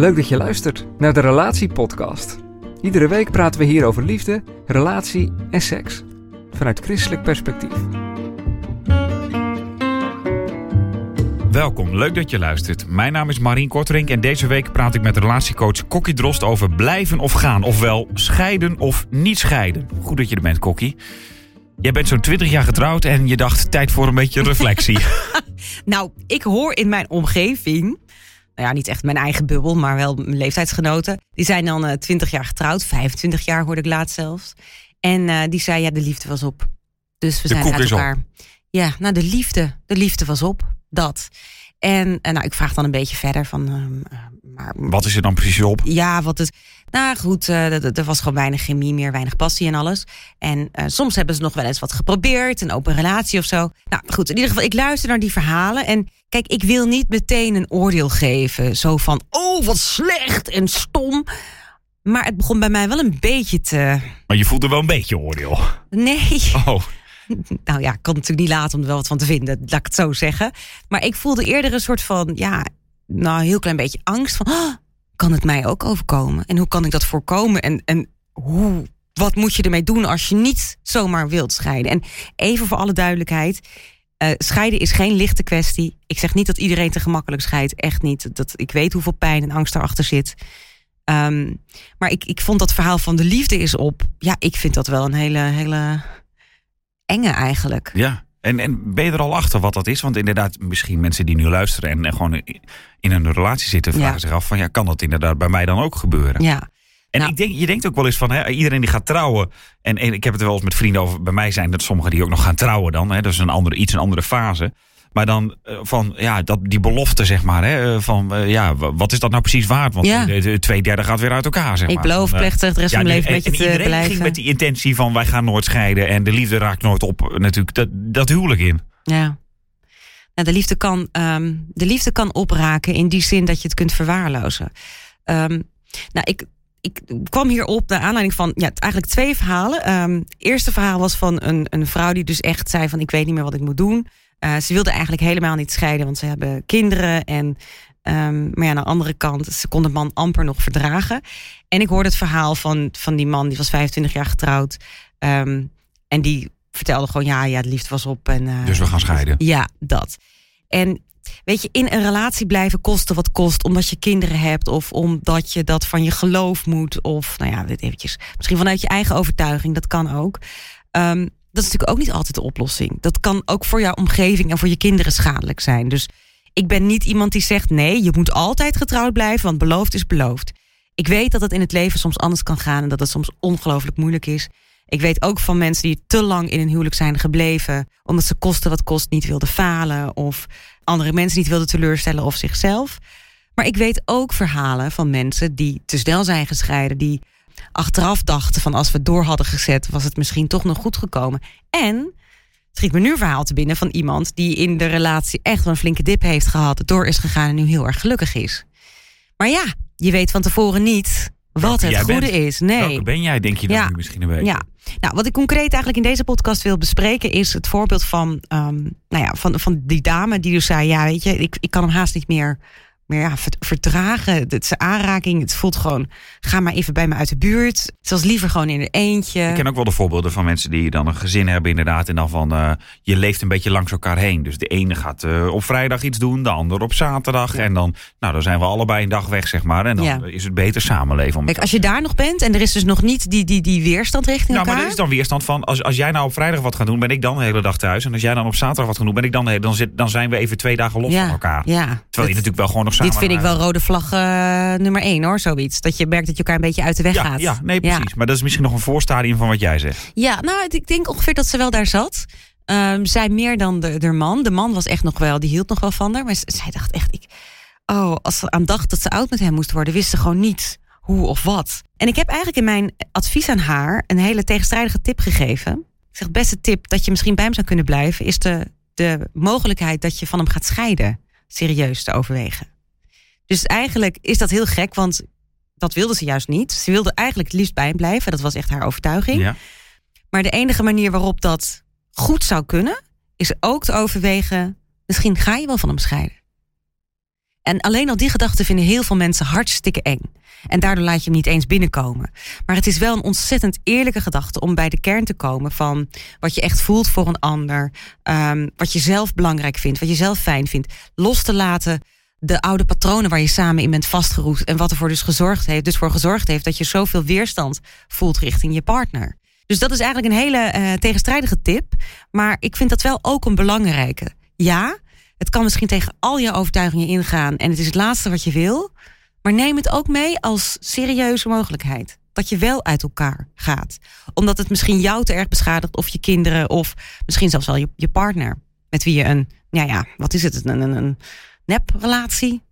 Leuk dat je luistert naar de Relatiepodcast. Iedere week praten we hier over liefde, relatie en seks. Vanuit christelijk perspectief. Welkom, leuk dat je luistert. Mijn naam is Marien Korterink en deze week praat ik met relatiecoach Kokkie Drost over blijven of gaan. Ofwel scheiden of niet scheiden. Goed dat je er bent, Kokkie. Jij bent zo'n 20 jaar getrouwd en je dacht tijd voor een beetje reflectie. Nou, ik hoor in mijn omgeving, nou ja, niet echt mijn eigen bubbel, maar wel mijn leeftijdsgenoten. Die zijn dan eh 20 jaar getrouwd, 25 jaar hoorde ik laatst zelfs. En eh, die zei, ja, de liefde was op. Dus we De zijn uit is elkaar. Ja, nou, de liefde, de liefde was op. Dat. En eh, nou, ik vraag dan een beetje verder van, ehm, eh, maar Wat is er dan precies op? ja, wat het. Nou goed, eh, er- was gewoon weinig chemie meer, weinig passie en alles. En eh, soms hebben ze nog wel eens wat geprobeerd, een open relatie of zo. Nou goed, in ieder geval, ik luister naar die verhalen. En kijk, ik wil niet meteen een oordeel geven. Zo van, oh wat slecht en stom. Maar het begon bij mij wel een beetje te. Maar je voelde wel een beetje oordeel. Nee. Oh, Nou ja, ik kan natuurlijk niet laten om er wel wat van te vinden, laat ik het zo zeggen. Maar ik voelde eerder een soort van, ja, nou, een heel klein beetje angst van, "Ah, kan het mij ook overkomen? En hoe kan ik dat voorkomen? En, en hoe, wat moet je ermee doen als je niet zomaar wilt scheiden? En even voor alle duidelijkheid, eh, scheiden is geen lichte kwestie. Ik zeg niet dat iedereen te gemakkelijk scheidt, echt niet. Dat, ik weet hoeveel pijn en angst erachter zit. Ehm, maar ik, ik vond dat verhaal van de liefde is op. Ja, ik vind dat wel een hele, hele enge eigenlijk. ja. En, en ben je er al achter wat dat is? Want inderdaad, misschien mensen die nu luisteren en, en gewoon in een relatie zitten, vragen Ja. zich af van ja, kan dat inderdaad bij mij dan ook gebeuren? Ja, En Nou. ik denk, je denkt ook wel eens van hè, iedereen die gaat trouwen. En, en ik heb het er wel eens met vrienden over. Bij mij zijn er sommigen die ook nog gaan trouwen dan. Hè, dat is een andere, iets een andere fase. Maar dan eh, van ja, dat, die belofte, zeg maar. Hè, eh, van eh, ja, wat is dat nou precies waard? Want Ja. de, de twee derde gaat weer uit elkaar. Zeg ik beloof plechtig de rest ja, van mijn leven met je te iedereen blijven. ging met die intentie van wij gaan nooit scheiden. En de liefde raakt nooit op natuurlijk dat, dat huwelijk in. Ja. Nou, de, liefde kan, ehm, de liefde kan opraken in die zin dat je het kunt verwaarlozen. Ehm, nou, ik, ik kwam hierop naar aanleiding van ja, eigenlijk twee verhalen. Ehm, het eerste verhaal was van een, een vrouw die dus echt zei van ik weet niet meer wat ik moet doen. Eh, ze wilde eigenlijk helemaal niet scheiden, want ze hebben kinderen. En, ehm, maar ja, aan de andere kant, ze kon de man amper nog verdragen. En ik hoorde het verhaal van, van die man, die was 25 jaar getrouwd. Ehm, en die vertelde gewoon, ja, ja, de liefde was op. En, eh, Dus we gaan scheiden. ja, dat. En weet je, in een relatie blijven kosten wat kost, omdat je kinderen hebt of omdat je dat van je geloof moet, of nou ja, dit eventjes, misschien vanuit je eigen overtuiging, dat kan ook. Ehm, dat is natuurlijk ook niet altijd de oplossing. Dat kan ook voor jouw omgeving en voor je kinderen schadelijk zijn. Dus ik ben niet iemand die zegt nee, je moet altijd getrouwd blijven, want beloofd is beloofd. Ik weet dat het in het leven soms anders kan gaan en dat het soms ongelooflijk moeilijk is. Ik weet ook van mensen die te lang in een huwelijk zijn gebleven, omdat ze kosten wat kost niet wilden falen of andere mensen niet wilden teleurstellen of zichzelf. Maar ik weet ook verhalen van mensen die te snel zijn gescheiden, die achteraf dachten van als we door hadden gezet, was het misschien toch nog goed gekomen. En schiet me nu een verhaal te binnen van iemand die in de relatie echt een flinke dip heeft gehad, door is gegaan en nu heel erg gelukkig is. Maar ja, je weet van tevoren niet wat het goede bent. is. Nee. Welke ben jij, denk je dan Ja. nu misschien een beetje? Ja, nou, wat ik concreet eigenlijk in deze podcast wil bespreken is het voorbeeld van, ehm, nou ja, van, van die dame die dus zei: Ja, weet je, ik, ik kan hem haast niet meer, meer ja, vert- verdragen. Het is aanraking. Het voelt gewoon: ga maar even bij me uit de buurt. Zelfs liever gewoon in een eentje. Ik ken ook wel de voorbeelden van mensen die dan een gezin hebben, inderdaad. En dan van eh, je leeft een beetje langs elkaar heen. Dus de ene gaat eh, op vrijdag iets doen, de ander op zaterdag. En dan, nou, dan zijn we allebei een dag weg, zeg maar. En dan Ja. is het beter samenleven. Om Kijk, als je daar nog bent en er is dus nog niet die, die, die weerstand richting nou, maar er is dan weerstand van, als, als jij nou op vrijdag wat gaat doen, ben ik dan de hele dag thuis. En als jij dan op zaterdag wat gaat doen, ben ik dan de hele, dan, zit, dan zijn we even twee dagen los ja, van elkaar. Ja, Terwijl je natuurlijk wel gewoon nog samen... Dit vind ik wel rode vlag eh, nummer één hoor, zoiets. Dat je merkt dat je elkaar een beetje uit de weg ja, gaat. ja, nee, precies. Maar dat is misschien nog een voorstadium van wat jij zegt. Ja, nou, ik denk ongeveer dat ze wel daar zat. Um, zij meer dan de, de man. De man was echt nog wel, die hield nog wel van haar. Maar zij dacht echt, ik, oh, als ze aan dacht dat ze oud met hem moest worden, wist ze gewoon niet hoe of wat. En ik heb eigenlijk in mijn advies aan haar een hele tegenstrijdige tip gegeven. Ik zeg, beste tip dat je misschien bij hem zou kunnen blijven, is de, de mogelijkheid dat je van hem gaat scheiden serieus te overwegen. Dus eigenlijk is dat heel gek, want dat wilde ze juist niet. Ze wilde eigenlijk het liefst bij hem blijven. Dat was echt haar overtuiging. Ja. Maar de enige manier waarop dat goed zou kunnen, is ook te overwegen: misschien ga je wel van hem scheiden. En alleen al die gedachten vinden heel veel mensen hartstikke eng. En daardoor laat je hem niet eens binnenkomen. Maar het is wel een ontzettend eerlijke gedachte om bij de kern te komen van wat je echt voelt voor een ander. Um, wat je zelf belangrijk vindt, wat je zelf fijn vindt. Los te laten de oude patronen waar je samen in bent vastgeroest. En wat ervoor dus gezorgd heeft, dus voor gezorgd heeft dat je zoveel weerstand voelt richting je partner. Dus dat is eigenlijk een hele uh, tegenstrijdige tip. Maar ik vind dat wel ook een belangrijke. Ja, het kan misschien tegen al je overtuigingen ingaan en het is het laatste wat je wil. Maar neem het ook mee als serieuze mogelijkheid. Dat je wel uit elkaar gaat. Omdat het misschien jou te erg beschadigt, of je kinderen, of misschien zelfs wel je, je partner. Met wie je een, ja ja, wat is het? Een, een, een neprelatie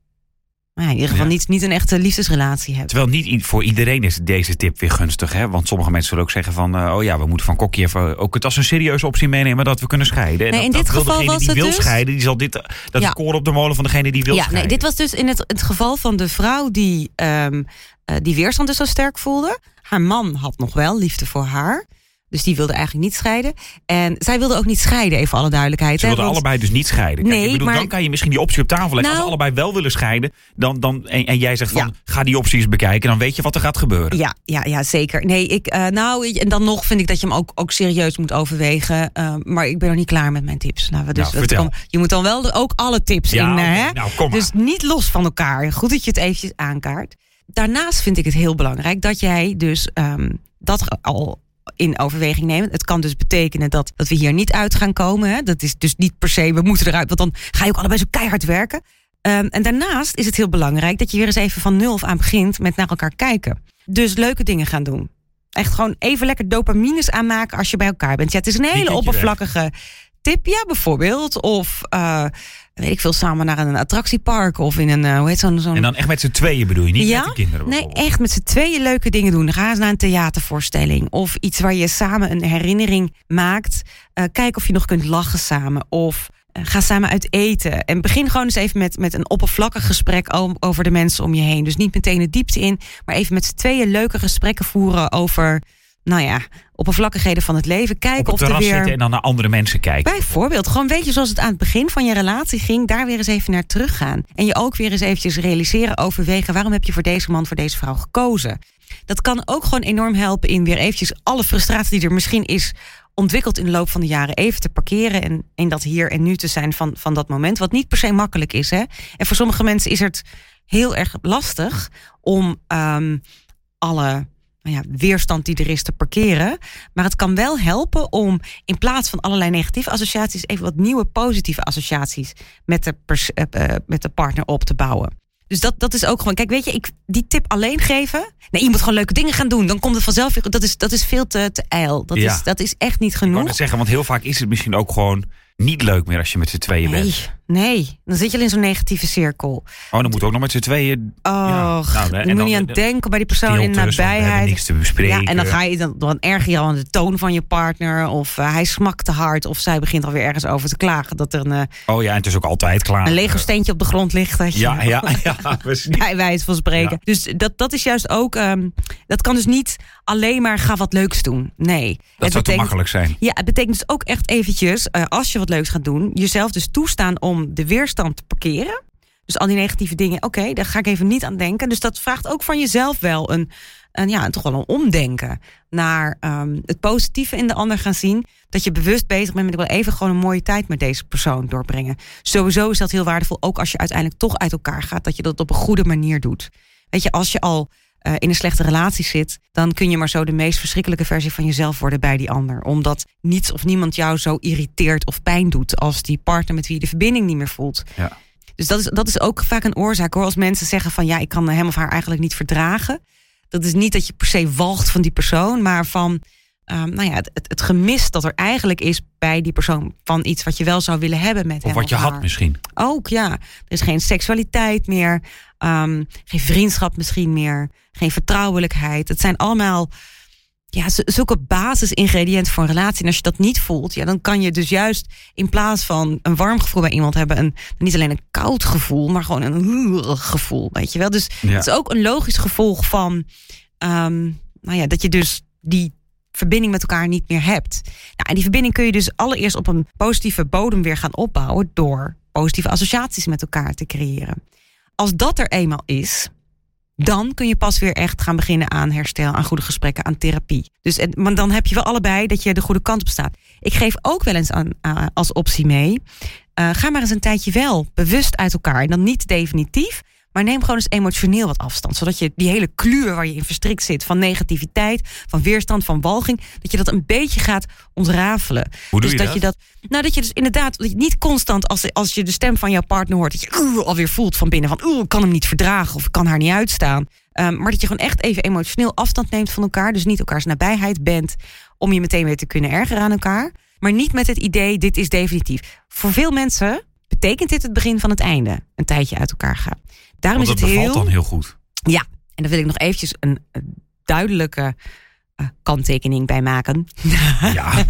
ja, in ieder geval niet, niet een echte liefdesrelatie hebt. Terwijl niet voor iedereen is deze tip weer gunstig. Hè? Want sommige mensen zullen ook zeggen van... Uh, oh ja, we moeten van Kokkie even ook het als een serieuze optie meenemen... dat we kunnen scheiden. Nee, in dat, dit geval was die het wil dus... scheiden, die zal dit... Dat ja. op de molen van degene die wil ja, scheiden. Nee, dit was dus in het, het geval van de vrouw die, um, uh, die weerstand dus zo sterk voelde. Haar man had nog wel liefde voor haar. Dus die wilde eigenlijk niet scheiden. En zij wilde ook niet scheiden, even alle duidelijkheid. Ze wilden want... allebei dus niet scheiden. Kijk, nee, bedoel, maar... Dan kan je misschien die optie op tafel leggen. Nou... Als ze allebei wel willen scheiden, dan, dan, en, en jij zegt van ja. ga die opties bekijken, dan weet je wat er gaat gebeuren. Ja, ja, ja zeker. Nee, ik, uh, nou, en dan nog vind ik dat je hem ook, ook serieus moet overwegen. Uh, maar ik ben nog niet klaar met mijn tips. Nou, dus, nou, kan, je moet dan wel ook alle tips ja, in. Okay, hè? Nou, kom maar. Dus niet los van elkaar. Goed dat je het eventjes aankaart. Daarnaast vind ik het heel belangrijk dat jij dus um, dat al in overweging nemen. Het kan dus betekenen dat, dat we hier niet uit gaan komen. Hè? Dat is dus niet per se, we moeten eruit, want dan ga je ook allebei zo keihard werken. Um, en daarnaast is het heel belangrijk dat je weer eens even van nul af aan begint met naar elkaar kijken. Dus leuke dingen gaan doen. Echt gewoon even lekker dopamines aanmaken als je bij elkaar bent. Ja, het is een hele oppervlakkige tip, ja, bijvoorbeeld. Of uh, weet ik veel, samen naar een attractiepark of in een, uh, hoe heet zo'n... Zo en dan echt met z'n tweeën bedoel je, niet ja? met de kinderen? Nee, echt met z'n tweeën leuke dingen doen. Ga eens naar een theatervoorstelling of iets waar je samen een herinnering maakt. Uh, kijk of je nog kunt lachen samen of uh, ga samen uit eten. En begin gewoon eens even met, met een oppervlakkig gesprek over de mensen om je heen. Dus niet meteen de diepte in, maar even met z'n tweeën leuke gesprekken voeren over nou ja, oppervlakkigheden van het leven. Kijken Op of er weer. Zitten en dan naar andere mensen kijken. Bijvoorbeeld, gewoon weet je zoals het aan het begin van je relatie ging, daar weer eens even naar teruggaan. En je ook weer eens eventjes realiseren, overwegen waarom heb je voor deze man, voor deze vrouw gekozen. Dat kan ook gewoon enorm helpen in weer eventjes alle frustratie die er misschien is ontwikkeld in de loop van de jaren even te parkeren en in dat hier en nu te zijn van, van dat moment. Wat niet per se makkelijk is. Hè? En voor sommige mensen is het heel erg lastig om um, alle nou ja, weerstand die er is te parkeren. Maar het kan wel helpen om in plaats van allerlei negatieve associaties even wat nieuwe positieve associaties met de, pers- uh, met de partner op te bouwen. Dus dat, dat is ook gewoon. Kijk, weet je, ik, die tip alleen geven. Nee, je moet gewoon leuke dingen gaan doen. Dan komt het vanzelf. Dat is, dat is veel te, te ijl. Dat, Ja. is, dat is echt niet genoeg. Ik net zeggen, want heel vaak is het misschien ook gewoon niet leuk meer als je met z'n tweeën nee, bent. Nee, dan zit je al in zo'n negatieve cirkel. Oh, dan moet ook nog met z'n tweeën. Och, Ja, nou, je en moet dan niet aan de- denken bij die persoon in hebben nabijheid. niks te bespreken. Ja, en dan ga je dan, dan erger je al aan de toon van je partner. Of uh, hij smakt te hard. Of zij begint alweer ergens over te klagen. Dat er een, uh, Oh ja, en het is ook altijd klaar. een Lego steentje op de grond ligt. Dat je, Ja, ja, ja, precies. bij wijze van spreken. Ja. Dus dat, dat is juist ook. Um, dat kan dus niet alleen maar ga wat leuks doen. Nee. Dat zou te makkelijk zijn. Ja, het betekent dus ook echt eventjes, uh, als je wat leuks gaat doen, jezelf dus toestaan om de weerstand te parkeren. Dus al die negatieve dingen, oké, daar ga ik even niet aan denken. Dus dat vraagt ook van jezelf wel een, een ja, toch wel een omdenken naar um, het positieve in de ander gaan zien. Dat je bewust bezig bent met ik wil even gewoon een mooie tijd met deze persoon doorbrengen. Sowieso is dat heel waardevol, ook als je uiteindelijk toch uit elkaar gaat, dat je dat op een goede manier doet. Weet je, als je al uh, in een slechte relatie zit, dan kun je maar zo de meest verschrikkelijke versie van jezelf worden bij die ander. Omdat niets of niemand jou zo irriteert of pijn doet als die partner met wie je de verbinding niet meer voelt. Ja. Dus dat is, dat is ook vaak een oorzaak hoor. Als mensen zeggen van ja, ik kan hem of haar eigenlijk niet verdragen. Dat is niet dat je per se walgt van die persoon, maar van ehm, nou ja, het, het, gemis dat er eigenlijk is bij die persoon van iets wat je wel zou willen hebben met hem. Of wat je had misschien. Ook, ja. Er is geen seksualiteit meer, ehm, geen vriendschap misschien meer, geen vertrouwelijkheid. Het zijn allemaal ja, zulke basisingrediënten voor een relatie. En als je dat niet voelt, ja, dan kan je dus juist in plaats van een warm gevoel bij iemand hebben, een, niet alleen een koud gevoel, maar gewoon een gevoel, weet je wel. Dus Ja. het is ook een logisch gevolg van, ehm, nou ja, dat je dus die verbinding met elkaar niet meer hebt. Nou, en die verbinding kun je dus allereerst op een positieve bodem weer gaan opbouwen door positieve associaties met elkaar te creëren. Als dat er eenmaal is, dan kun je pas weer echt gaan beginnen aan herstel, aan goede gesprekken, aan therapie. Dus maar dan heb je wel allebei dat je de goede kant op staat. Ik geef ook wel eens aan, als optie mee. eh, ga maar eens een tijdje wel bewust uit elkaar. En dan niet definitief, maar neem gewoon eens emotioneel wat afstand. Zodat je die hele kluur waar je in verstrikt zit van negativiteit, van weerstand, van walging, dat je dat een beetje gaat ontrafelen. Hoe doe dus je dat, je dat? Nou, dat je dus inderdaad dat je niet constant als, als je de stem van jouw partner hoort, dat je alweer voelt van binnen van ik kan hem niet verdragen of ik kan haar niet uitstaan. Ehm, maar dat je gewoon echt even emotioneel afstand neemt van elkaar. Dus niet elkaars nabijheid bent om je meteen weer te kunnen ergeren aan elkaar. Maar niet met het idee, dit is definitief. Voor veel mensen betekent dit het begin van het einde. Een tijdje uit elkaar gaan. Daarom Want is dat het bevalt heel... dan heel goed. Ja, en daar wil ik nog eventjes een, een duidelijke eh, kanttekening bij maken. Ja.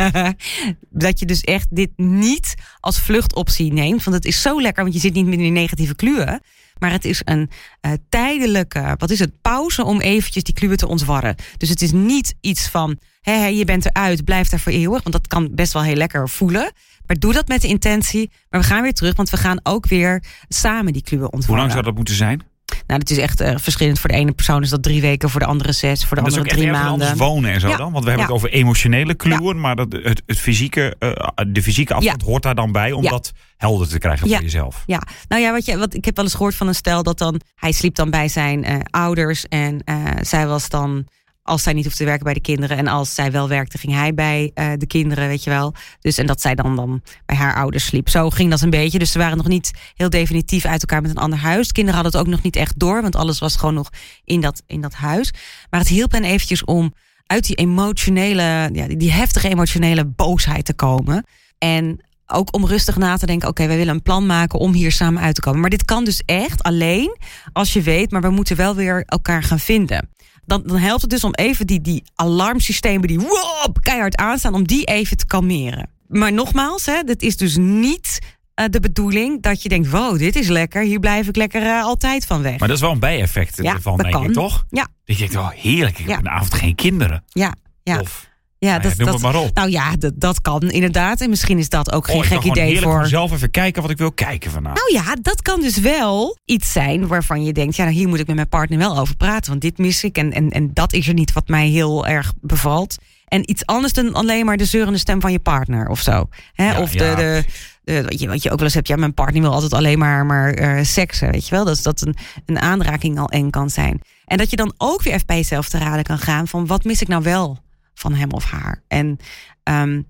dat je dus echt dit niet als vluchtoptie neemt. Want het is zo lekker, want je zit niet meer in die negatieve kluwen. Maar het is een eh, tijdelijke, wat is het, pauze om eventjes die kluwen te ontwarren. Dus het is niet iets van, hé, hé, je bent eruit, blijf daar voor eeuwig. Want dat kan best wel heel lekker voelen. Maar doe dat met de intentie. Maar we gaan weer terug, want we gaan ook weer samen die kluwen ontwarren. Hoe lang zou dat moeten zijn? Nou, dat is echt eh, verschillend. Voor de ene persoon is dat drie weken, voor de andere zes, voor de dat andere drie maanden. wonen en zo Ja. dan? Want we hebben Ja. het over emotionele kluwen, maar dat, het, het fysieke, eh, de fysieke afstand hoort daar dan bij om dat helder te krijgen voor jezelf. Ja, nou ja, wat je, wat, ik heb wel eens gehoord van een stel dat dan hij sliep dan bij zijn eh, ouders en zij was dan als zij niet hoefde te werken bij de kinderen en als zij wel werkte, ging hij bij eh, de kinderen, weet je wel. Dus en dat zij dan dan bij haar ouders sliep. Zo ging dat een beetje. Dus ze waren nog niet heel definitief uit elkaar met een ander huis. De kinderen hadden het ook nog niet echt door, want alles was gewoon nog in dat, in dat huis. Maar het hielp hen eventjes om uit die emotionele, ja, die, heftige emotionele boosheid te komen. En ook om rustig na te denken: oké, wij willen een plan maken om hier samen uit te komen. Maar dit kan dus echt alleen als je weet, maar we moeten wel weer elkaar gaan vinden. Dan, dan helpt het dus om even die, die alarmsystemen die wop, keihard aanstaan, om die even te kalmeren. Maar nogmaals, hè, dit is dus niet eh, de bedoeling dat je denkt: wow, dit is lekker, hier blijf ik lekker eh, altijd van weg. Maar dat is wel een bijeffect Ja, ervan, denk ik, kan. toch? Ja. Dat je denkt, oh heerlijk, ik Ja. heb een avond geen kinderen. Ja, ja. Of, ja, nou ja, dat, noem dat, het maar op. Nou ja, dat, dat kan inderdaad. En misschien is dat ook oh, geen ik gek idee voor. zelf even kijken wat ik wil kijken vanavond. Nou ja, dat kan dus wel iets zijn waarvan je denkt: ja, nou, hier moet ik met mijn partner wel over praten. Want dit mis ik en, en, en dat is er niet wat mij heel erg bevalt. En iets anders dan alleen maar de zeurende stem van je partner of zo. Hè? Ja, of de, ja. de, de, wat, je, wat je ook wel eens hebt, ja, mijn partner wil altijd alleen maar, maar eh, seksen. Weet je wel, dat, dat een, een aanraking al eng kan zijn. En dat je dan ook weer even bij jezelf te raden kan gaan van wat mis ik nou wel van hem of haar. En ehm,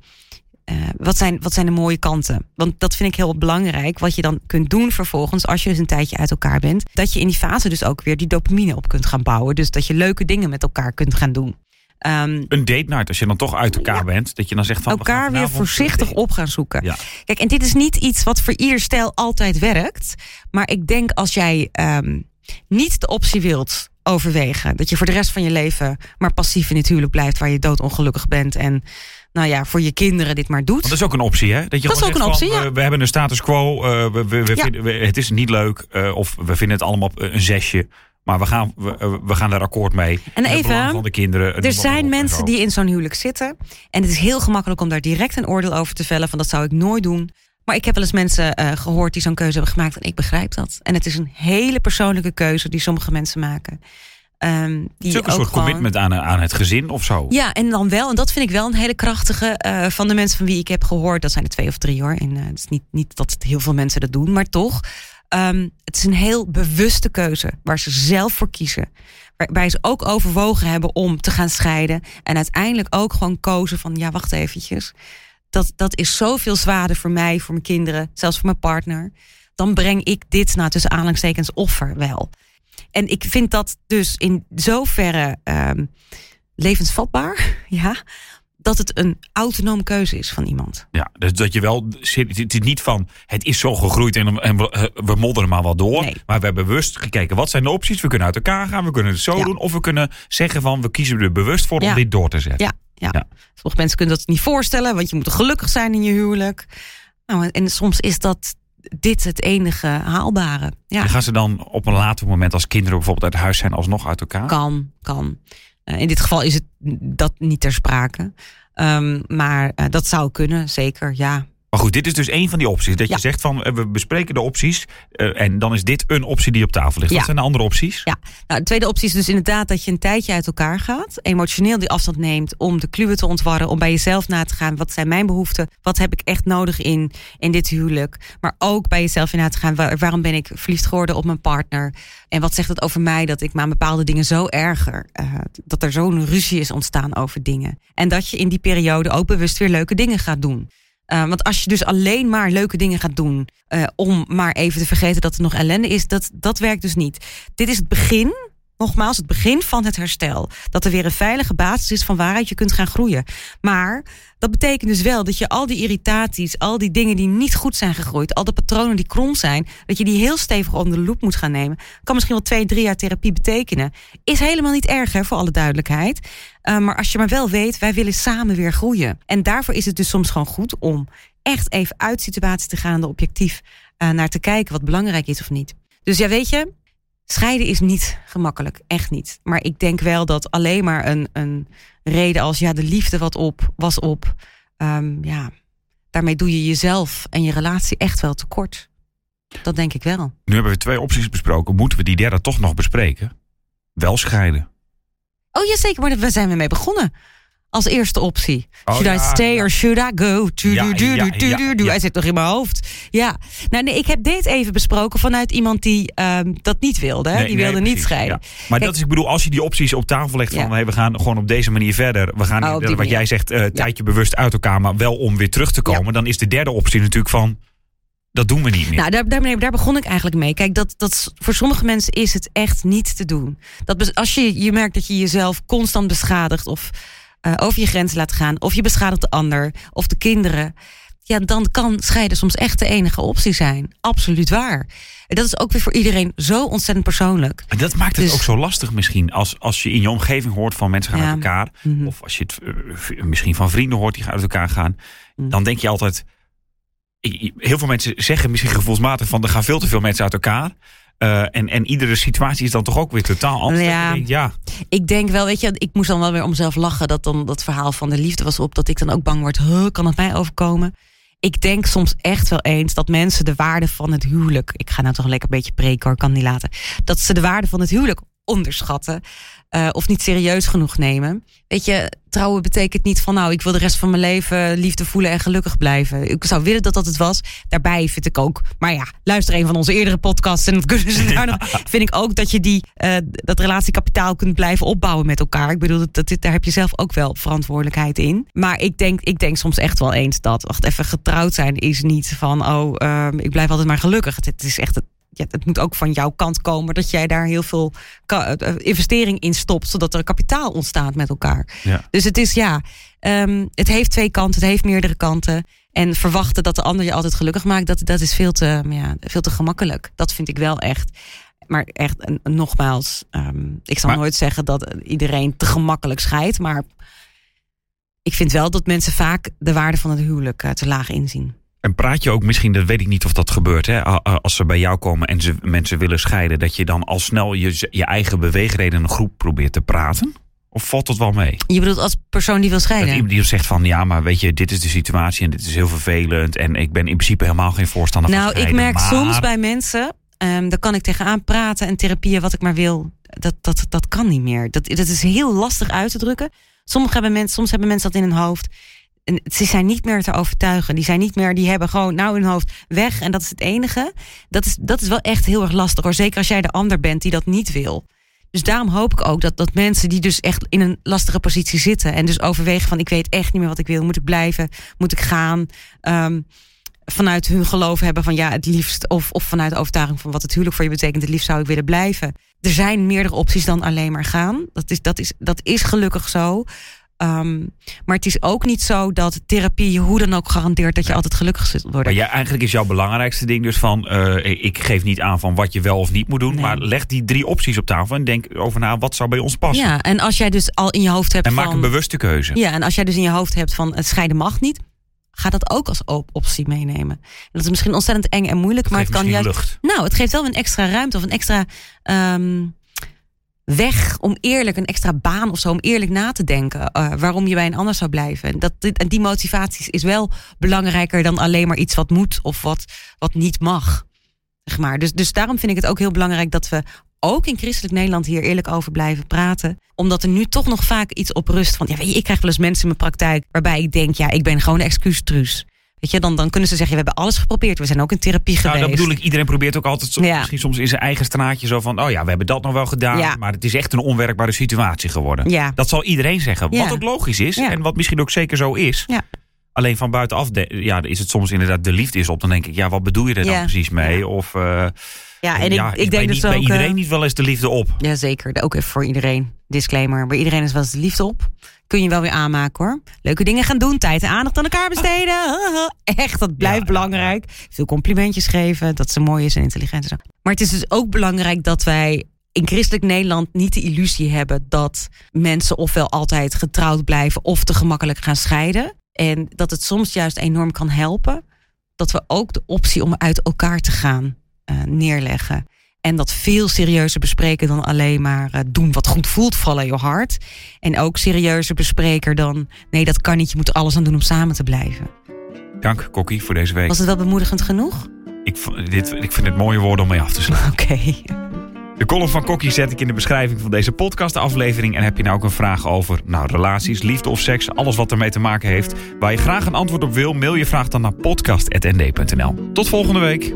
eh, wat, zijn, wat zijn de mooie kanten? Want dat vind ik heel belangrijk. Wat je dan kunt doen vervolgens, als je dus een tijdje uit elkaar bent. Dat je in die fase dus ook weer die dopamine op kunt gaan bouwen. Dus dat je leuke dingen met elkaar kunt gaan doen. Ehm, Een date night, als je dan toch uit elkaar Ja. bent, dat je dan zegt van... elkaar weer voorzichtig op gaan zoeken. Ja. Kijk, en dit is niet iets wat voor ieder stijl altijd werkt. Maar ik denk als jij ehm, niet de optie wilt overwegen... dat je voor de rest van je leven maar passief in het huwelijk blijft... waar je doodongelukkig bent en nou ja, voor je kinderen dit maar doet. Want dat is ook een optie, hè? Dat, je Dat is ook een van, optie, we, hebben een status quo, eh, we, we, we Ja. vinden, we- het is niet leuk, eh, of we vinden het allemaal op een zesje. Maar we gaan, we, eh, we gaan daar akkoord mee. En even, van de kinderen. Er zijn mensen die in zo'n huwelijk zitten. En het is heel gemakkelijk om daar direct een oordeel over te vellen. Van dat zou ik nooit doen. Maar ik heb wel eens mensen eh, gehoord die zo'n keuze hebben gemaakt. En ik begrijp dat. En het is een hele persoonlijke keuze die sommige mensen maken. Ehm, die Het is ook een soort gewoon- commitment aan, aan het gezin of zo. Ja, en dan wel. En dat vind ik wel een hele krachtige eh, van de mensen van wie ik heb gehoord. Dat zijn er twee of drie hoor. En eh, het is niet, niet dat heel veel mensen dat doen, maar toch. Ehm, het is een heel bewuste keuze waar ze zelf voor kiezen. Waarbij ze ook overwogen hebben om te gaan scheiden. En uiteindelijk ook gewoon kozen van ja, wacht eventjes. Dat, dat is zoveel zwaarder voor mij, voor mijn kinderen, zelfs voor mijn partner. Dan breng ik dit nou tussen aanhalingstekens offer wel. En ik vind dat dus in zoverre ehm, levensvatbaar, ja. dat het een autonome keuze is van iemand. Ja, dus dat je wel zit. Het is niet van het is zo gegroeid en, en we, eh, we modderen maar wel door. Nee. Maar we hebben bewust gekeken wat zijn de opties. We kunnen uit elkaar gaan, we kunnen het zo Ja. doen. Of we kunnen zeggen van we kiezen er bewust voor om dit door te zetten. Ja, ja. Ja. Sommige mensen kunnen dat niet voorstellen, want je moet gelukkig zijn in je huwelijk. Nou, en soms is dat dit het enige haalbare. Ja, En gaan ze dan op een later moment als kinderen bijvoorbeeld uit huis zijn alsnog uit elkaar? kan, kan. Eh, in dit geval is het dat niet ter sprake. Ehm, maar eh, dat zou kunnen, zeker, ja. Maar goed, dit is dus een van die opties. Dat Ja. je zegt van eh, we bespreken de opties. eh, en dan is dit een optie die op tafel ligt. Ja. Wat zijn de andere opties? Ja, nou, de tweede optie is dus inderdaad dat je een tijdje uit elkaar gaat. Emotioneel die afstand neemt om de kluwen te ontwarren. Om bij jezelf na te gaan. Wat zijn mijn behoeften? Wat heb ik echt nodig in, in dit huwelijk? Maar ook bij jezelf in na te gaan. Waar- waarom ben ik verliefd geworden op mijn partner? En wat zegt het over mij dat ik me aan bepaalde dingen zo erger? eh, dat er zo'n ruzie is ontstaan over dingen. En dat je in die periode ook bewust weer leuke dingen gaat doen. Eh, want als je dus alleen maar leuke dingen gaat doen. eh, om maar even te vergeten dat er nog ellende is. Dat, dat werkt dus niet. Dit is het begin. Nogmaals, het begin van het herstel. Dat er weer een veilige basis is van waaruit je kunt gaan groeien. Maar dat betekent dus wel dat je al die irritaties, al die dingen die niet goed zijn gegroeid, al de patronen die krom zijn, dat je die heel stevig onder de loep moet gaan nemen. Kan misschien wel twee, drie jaar therapie betekenen. Is helemaal niet erg, hè, voor alle duidelijkheid. Uh, maar als je maar wel weet, wij willen samen weer groeien. En daarvoor is het dus soms gewoon goed om echt even uit situatie te gaan, er objectief uh, naar te kijken wat belangrijk is of niet. Dus ja, weet je, scheiden is niet gemakkelijk, echt niet. Maar ik denk wel dat alleen maar een, een reden als ja, de liefde wat op, was op, um, ja, daarmee doe je jezelf en je relatie echt wel tekort. Dat denk ik wel. Nu hebben we twee opties besproken. Moeten we die derde toch nog bespreken? Wel scheiden. Oh ja, zeker, maar daar zijn we mee begonnen. Als eerste optie. Oh, should ja, I stay ja. or should I go? Hij zit toch in mijn hoofd. Ja. Nou, nee, ik heb dit even besproken vanuit iemand die um, dat niet wilde. Nee, die wilde niet scheiden. ja. Maar dat is, ik bedoel, als je die opties op tafel legt van Ja. hey, we gaan gewoon op deze manier verder. We gaan Oh, wat jij zegt, eh tijdje bewust uit elkaar, maar wel om weer terug te komen. Dan is de derde optie natuurlijk van dat doen we niet meer. Nou, daar, daar, daar begon ik eigenlijk mee. Kijk, dat, dat, voor sommige mensen is het echt niet te doen. Dat, als je, je merkt dat je jezelf constant beschadigt of eh, over je grens laat gaan, of je beschadigt de ander of de kinderen, ja, dan kan scheiden soms echt de enige optie zijn. Absoluut waar. En dat is ook weer voor iedereen zo ontzettend persoonlijk. En dat maakt het Dus- ook zo lastig misschien. Als, als je in je omgeving hoort van mensen gaan Ja. uit elkaar. Mhm. Of als je het eh, misschien van vrienden hoort die gaan uit elkaar gaan. Mhm. Dan denk je altijd. Heel veel mensen zeggen misschien gevoelsmatig van er gaan veel te veel mensen uit elkaar. Eh, en, en iedere situatie is dan toch ook weer totaal anders. Denkt, ja. Ik denk wel, weet je, ik moest dan wel weer om mezelf lachen dat dan dat verhaal van de liefde was op, dat ik dan ook bang word, huh, kan het mij overkomen? Ik denk soms echt wel eens dat mensen de waarde van het huwelijk, ik ga nou toch lekker een beetje preken hoor, kan niet laten, dat ze de waarde van het huwelijk onderschatten eh, of niet serieus genoeg nemen. Weet je, trouwen betekent niet van nou, ik wil de rest van mijn leven liefde voelen en gelukkig blijven. Ik zou willen dat dat het was. Daarbij vind ik ook, maar ja, luister een van onze eerdere podcasts en dan kunnen ze daar nog. Vind ik ook dat je die, eh, dat relatiekapitaal kunt blijven opbouwen met elkaar. Ik bedoel, dat, dat, daar heb je zelf ook wel verantwoordelijkheid in. Maar ik denk, ik denk soms echt wel eens dat, wacht even, getrouwd zijn is niet van, oh, ehm, ik blijf altijd maar gelukkig. Het, het is echt het, ja, het moet ook van jouw kant komen dat jij daar heel veel eh, investering in stopt, zodat er kapitaal ontstaat met elkaar. Ja. Dus het is ja, ehm, het heeft twee kanten, het heeft meerdere kanten. En verwachten dat de ander je altijd gelukkig maakt, dat, dat is veel te, ja, veel te gemakkelijk. Dat vind ik wel echt. Maar echt, en nogmaals, ehm, ik zal Maar- nooit zeggen dat iedereen te gemakkelijk scheidt. Maar ik vind wel dat mensen vaak de waarde van het huwelijk eh, te laag inzien. En praat je ook misschien, dat weet ik niet of dat gebeurt, hè, als ze bij jou komen en ze mensen willen scheiden, dat je dan al snel je, je eigen beweegreden een groep probeert te praten? Of valt dat wel mee? Je bedoelt als persoon die wil Dat scheiden? iemand die zegt van ja, maar weet je, dit is de situatie en dit is heel vervelend. En ik ben in principe helemaal geen voorstander van Nou, ik scheiden. merk maar- soms bij mensen, ehm daar kan ik tegenaan praten en therapieën wat ik maar wil. Dat, dat, dat kan niet meer. Dat, dat is heel lastig uit te drukken. Sommige hebben mensen, soms hebben mensen dat in hun hoofd. Ze zijn niet meer te overtuigen. Die zijn niet meer, die hebben gewoon nou hun hoofd weg. En dat is het enige. Dat is, dat is wel echt heel erg lastig hoor. Zeker als jij de ander bent die dat niet wil. Dus daarom hoop ik ook dat, dat mensen die dus echt in een lastige positie zitten. En dus overwegen van ik weet echt niet meer wat ik wil. Moet ik blijven? Moet ik gaan? Ehm, vanuit hun geloof hebben van ja, het liefst. Of, of vanuit de overtuiging van wat het huwelijk voor je betekent. Het liefst zou ik willen blijven. Er zijn meerdere opties dan alleen maar gaan. Dat is, dat is, dat is gelukkig zo. Ehm, maar het is ook niet zo dat therapie je hoe dan ook garandeert dat je altijd gelukkig zult worden. Maar ja, eigenlijk is jouw belangrijkste ding dus van... eh, ik geef niet aan van wat je wel of niet moet doen. Nee. Maar leg die drie opties op tafel en denk over na wat zou bij ons passen. Ja, en als jij dus al in je hoofd hebt En maak van... een bewuste keuze. Ja, en als jij dus in je hoofd hebt van het scheiden mag niet, ga dat ook als op- optie meenemen. En dat is misschien ontzettend eng en moeilijk, maar Geef het kan juist. lucht. Nou, het geeft wel een extra ruimte of een extra ehm, weg om eerlijk, een extra baan of zo, om eerlijk na te denken eh, waarom je bij een ander zou blijven. Dat, en die motivatie is wel belangrijker dan alleen maar iets wat moet of wat, wat niet mag. Zeg maar. dus, dus daarom vind ik het ook heel belangrijk dat we ook in christelijk Nederland hier eerlijk over blijven praten. Omdat er nu toch nog vaak iets op rust van. Ja, weet je, ik krijg wel eens mensen in mijn praktijk waarbij ik denk, ja, ik ben gewoon excuustruus. Weet je, dan, dan kunnen ze zeggen, we hebben alles geprobeerd. We zijn ook in therapie Nou, geweest. dat bedoel ik. Iedereen probeert ook altijd Ja. misschien soms in zijn eigen straatje zo van... oh ja, we hebben dat nog wel gedaan, Ja. maar het is echt een onwerkbare situatie geworden. Ja. Dat zal iedereen zeggen. Ja. Wat ook logisch is Ja. en wat misschien ook zeker zo is. Ja. Alleen van buitenaf de- ja, is het soms inderdaad de liefde is op. Dan denk ik, ja, wat bedoel je er dan Ja. precies mee? Ja. Of eh, Ja, en ja, ik, bij, denk niet, dus bij ook... iedereen eh, niet wel eens de liefde op. Ja, zeker. Ook even voor iedereen. Disclaimer. Bij iedereen is wel eens de liefde op. Kun je wel weer aanmaken hoor. Leuke dingen gaan doen. Tijd en aandacht aan elkaar besteden. Echt, dat blijft Ja, belangrijk. Veel complimentjes geven. Dat ze mooi is en intelligent is. Maar het is dus ook belangrijk dat wij in christelijk Nederland niet de illusie hebben dat mensen ofwel altijd getrouwd blijven of te gemakkelijk gaan scheiden. En dat het soms juist enorm kan helpen dat we ook de optie om uit elkaar te gaan eh, neerleggen. En dat veel serieuzer bespreken dan alleen maar eh, doen wat goed voelt, follow your heart. En ook serieuzer bespreken dan nee, dat kan niet, je moet er alles aan doen om samen te blijven. Dank, Kokkie, voor deze week. Was het wel bemoedigend genoeg? Ik, dit, ik vind het mooie woorden om mee af te sluiten. Oké. De column van Kokkie zet ik in de beschrijving van deze podcastaflevering. En heb je nou ook een vraag over nou, relaties, liefde of seks, alles wat ermee te maken heeft, waar je graag een antwoord op wil, mail je vraag dan naar podcast.nd.nl. Tot volgende week.